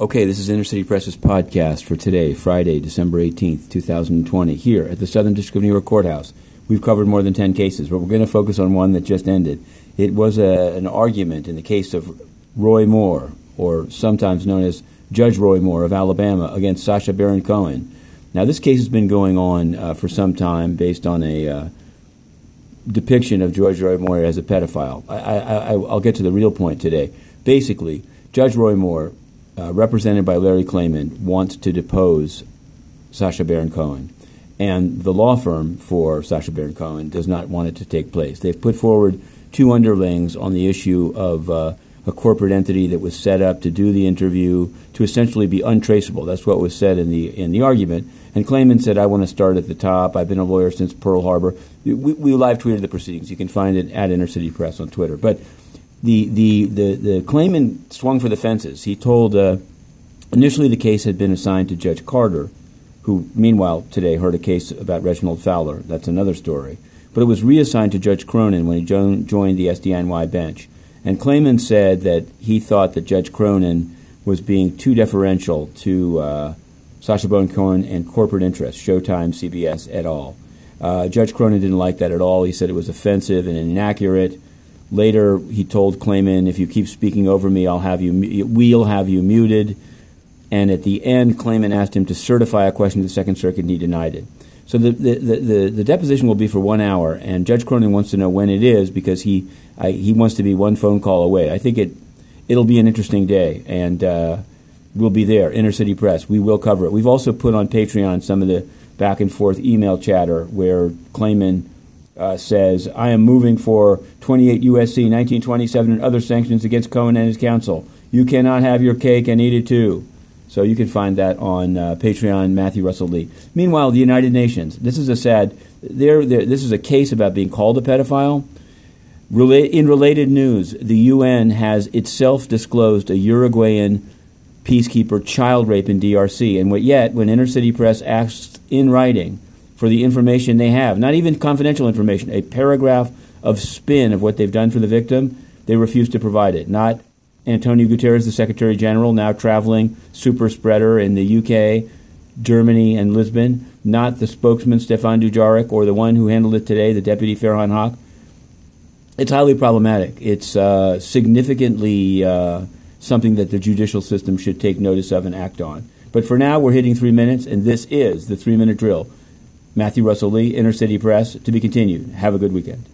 Okay, this is Inner City Press's podcast for today, Friday, December 18th, 2020, here at the Southern District of New York Courthouse. We've covered more than 10 cases, but we're going to focus on one that just ended. It was a, an argument in the case of Roy Moore, or sometimes known as Judge Roy Moore of Alabama, against Sacha Baron Cohen. Now, this case has been going on uh, for some time based on a uh, depiction of Judge Roy Moore as a pedophile. I, I, I'll get to the real point today. Basically, Judge Roy Moore uh, represented by Larry Klayman, wants to depose Sacha Baron Cohen. And the law firm for Sacha Baron Cohen does not want it to take place. They've put forward two underlings on the issue of uh, a corporate entity that was set up to do the interview to essentially be untraceable. That's what was said in the in the argument. And Klayman said, "I want to start at the top. I've been a lawyer since Pearl Harbor." We, we live tweeted the proceedings. You can find it at Inner City Press on Twitter. But the the the, the Klayman swung for the fences. He told uh, initially the case had been assigned to Judge Carter, who meanwhile today heard a case about Reginald Fowler. That's another story. But it was reassigned to Judge Cronan when he jo- joined the SDNY bench. And Klayman said that he thought that Judge Cronan was being too deferential to uh, Sacha Baron Cohen and corporate interests, Showtime, CBS, et al. Uh, Judge Cronan didn't like that at all. He said it was offensive and inaccurate. Later, he told Klayman, "If you keep speaking over me, I'll have you. We'll have you muted." And at the end, Klayman asked him to certify a question to the Second Circuit, and he denied it. So the the, the, the deposition will be for one hour, and Judge Cronan wants to know when it is because he I, he wants to be one phone call away. I think it it'll be an interesting day, and uh, we'll be there. Inner City Press, we will cover it. We've also put on Patreon some of the back and forth email chatter where Klayman uh, says, I am moving for 28 USC 1927 and other sanctions against Cohen and his counsel. You cannot have your cake and eat it too. So you can find that on uh, Patreon, Matthew Russell Lee. Meanwhile, the United Nations. This is a sad. There, this is a case about being called a pedophile. in related news, the UN has itself disclosed a Uruguayan peacekeeper child rape in DRC, and yet, when Inner City Press asked in writing for the information they have, not even confidential information, a paragraph of spin of what they've done for the victim, they refuse to provide it. Not Antonio Guterres, the Secretary General, now traveling super spreader in the UK, Germany, and Lisbon. Not the spokesman Stefan Dujarric or the one who handled it today, the Deputy Farhan Haq. It's highly problematic. It's uh, significantly uh, something that the judicial system should take notice of and act on. But for now, we're hitting three minutes, and this is the three minute drill. Matthew Russell Lee, Inner City Press. To be continued. Have a good weekend.